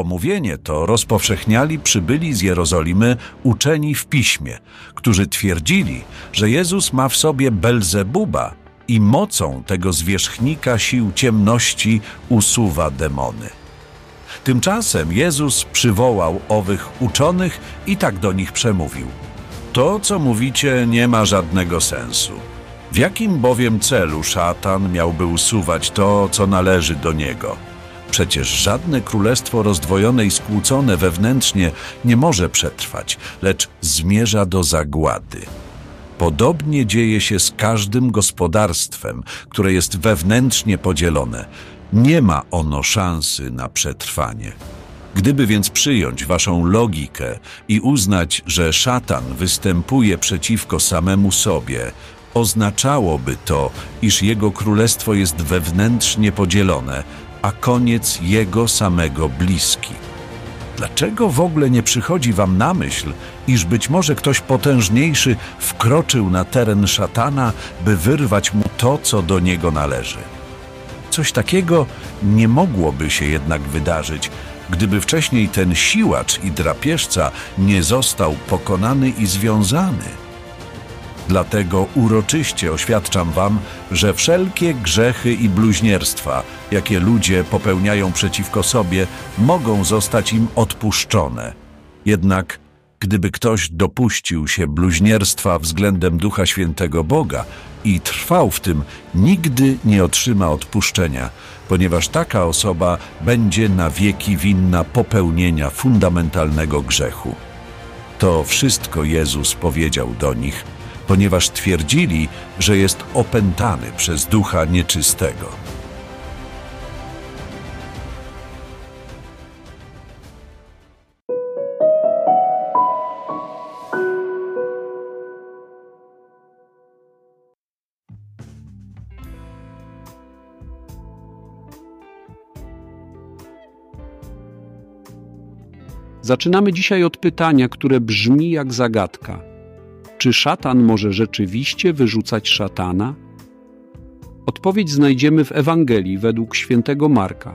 pomówienie to rozpowszechniali przybyli z Jerozolimy uczeni w piśmie, którzy twierdzili, że Jezus ma w sobie Belzebuba i mocą tego zwierzchnika sił ciemności usuwa demony. Tymczasem Jezus przywołał owych uczonych i tak do nich przemówił. To, co mówicie, nie ma żadnego sensu. W jakim bowiem celu szatan miałby usuwać to, co należy do niego? Przecież żadne królestwo rozdwojone i skłócone wewnętrznie nie może przetrwać, lecz zmierza do zagłady. Podobnie dzieje się z każdym gospodarstwem, które jest wewnętrznie podzielone. Nie ma ono szansy na przetrwanie. Gdyby więc przyjąć waszą logikę i uznać, że szatan występuje przeciwko samemu sobie, oznaczałoby to, iż jego królestwo jest wewnętrznie podzielone, a koniec jego samego bliski. Dlaczego w ogóle nie przychodzi wam na myśl, iż być może ktoś potężniejszy wkroczył na teren szatana, by wyrwać mu to, co do niego należy? Coś takiego nie mogłoby się jednak wydarzyć, gdyby wcześniej ten siłacz i drapieżca nie został pokonany i związany. Dlatego uroczyście oświadczam wam, że wszelkie grzechy i bluźnierstwa, jakie ludzie popełniają przeciwko sobie, mogą zostać im odpuszczone. Jednak gdyby ktoś dopuścił się bluźnierstwa względem Ducha Świętego Boga i trwał w tym, nigdy nie otrzyma odpuszczenia, ponieważ taka osoba będzie na wieki winna popełnienia fundamentalnego grzechu. To wszystko Jezus powiedział do nich, ponieważ twierdzili, że jest opętany przez ducha nieczystego. Zaczynamy dzisiaj od pytania, które brzmi jak zagadka. Czy szatan może rzeczywiście wyrzucać szatana? Odpowiedź znajdziemy w Ewangelii według świętego Marka.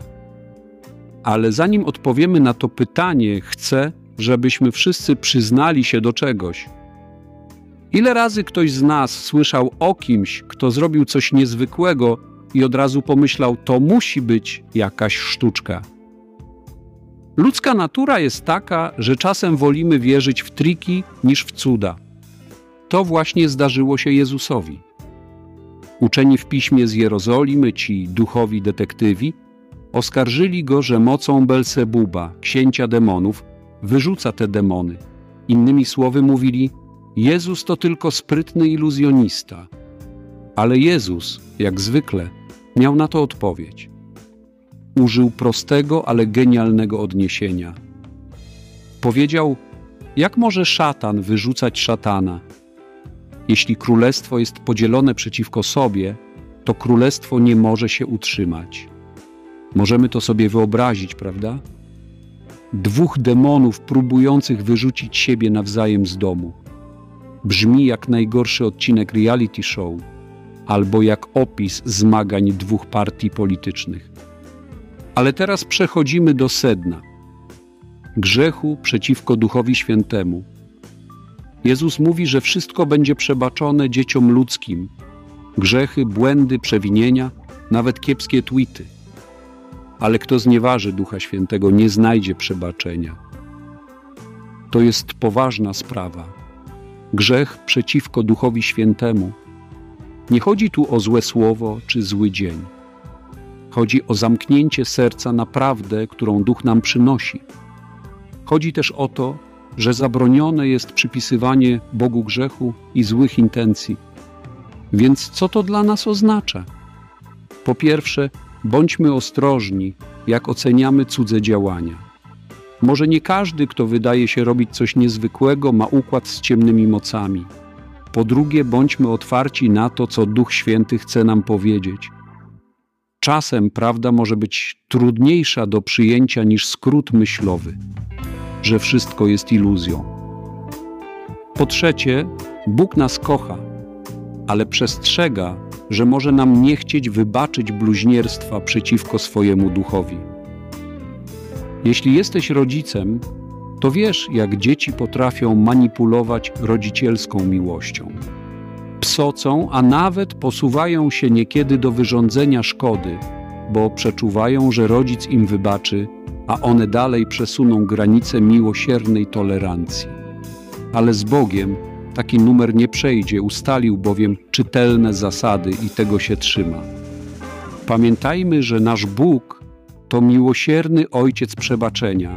Ale zanim odpowiemy na to pytanie, chcę, żebyśmy wszyscy przyznali się do czegoś. Ile razy ktoś z nas słyszał o kimś, kto zrobił coś niezwykłego i od razu pomyślał, to musi być jakaś sztuczka? Ludzka natura jest taka, że czasem wolimy wierzyć w triki niż w cuda. To właśnie zdarzyło się Jezusowi. Uczeni w piśmie z Jerozolimy, ci duchowi detektywi, oskarżyli go, że mocą Belsebuba, księcia demonów, wyrzuca te demony. Innymi słowy mówili, Jezus to tylko sprytny iluzjonista. Ale Jezus, jak zwykle, miał na to odpowiedź. Użył prostego, ale genialnego odniesienia. Powiedział, jak może szatan wyrzucać szatana? Jeśli królestwo jest podzielone przeciwko sobie, to królestwo nie może się utrzymać. Możemy to sobie wyobrazić, prawda? Dwóch demonów próbujących wyrzucić siebie nawzajem z domu. Brzmi jak najgorszy odcinek reality show albo jak opis zmagań dwóch partii politycznych. Ale teraz przechodzimy do sedna grzechu przeciwko Duchowi Świętemu Jezus mówi, że wszystko będzie przebaczone dzieciom ludzkim. Grzechy, błędy, przewinienia, nawet kiepskie tweety. Ale kto znieważy Ducha Świętego, nie znajdzie przebaczenia. To jest poważna sprawa. Grzech przeciwko Duchowi Świętemu. Nie chodzi tu o złe słowo czy zły dzień. Chodzi o zamknięcie serca na prawdę, którą Duch nam przynosi. Chodzi też o to, że zabronione jest przypisywanie Bogu grzechu i złych intencji. Więc co to dla nas oznacza? Po pierwsze, bądźmy ostrożni, jak oceniamy cudze działania. Może nie każdy, kto wydaje się robić coś niezwykłego, ma układ z ciemnymi mocami. Po drugie, bądźmy otwarci na to, co Duch Święty chce nam powiedzieć. Czasem prawda może być trudniejsza do przyjęcia niż skrót myślowy że wszystko jest iluzją. Po trzecie, Bóg nas kocha, ale przestrzega, że może nam nie chcieć wybaczyć bluźnierstwa przeciwko swojemu duchowi. Jeśli jesteś rodzicem, to wiesz, jak dzieci potrafią manipulować rodzicielską miłością. Psocą, a nawet posuwają się niekiedy do wyrządzenia szkody, bo przeczuwają, że rodzic im wybaczy, a one dalej przesuną granice miłosiernej tolerancji. Ale z Bogiem taki numer nie przejdzie, ustalił bowiem czytelne zasady i tego się trzyma. Pamiętajmy, że nasz Bóg to miłosierny Ojciec przebaczenia,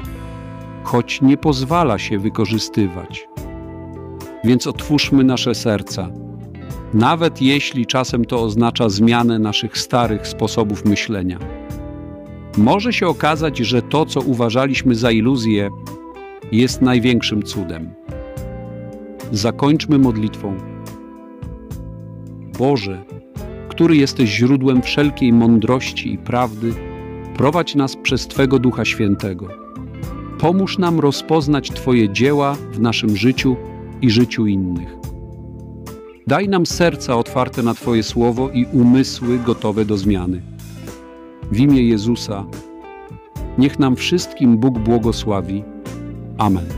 choć nie pozwala się wykorzystywać. Więc otwórzmy nasze serca, nawet jeśli czasem to oznacza zmianę naszych starych sposobów myślenia. Może się okazać, że to, co uważaliśmy za iluzję, jest największym cudem. Zakończmy modlitwą. Boże, który jesteś źródłem wszelkiej mądrości i prawdy, prowadź nas przez Twego Ducha Świętego. Pomóż nam rozpoznać Twoje dzieła w naszym życiu i życiu innych. Daj nam serca otwarte na Twoje słowo i umysły gotowe do zmiany. W imię Jezusa, niech nam wszystkim Bóg błogosławi. Amen.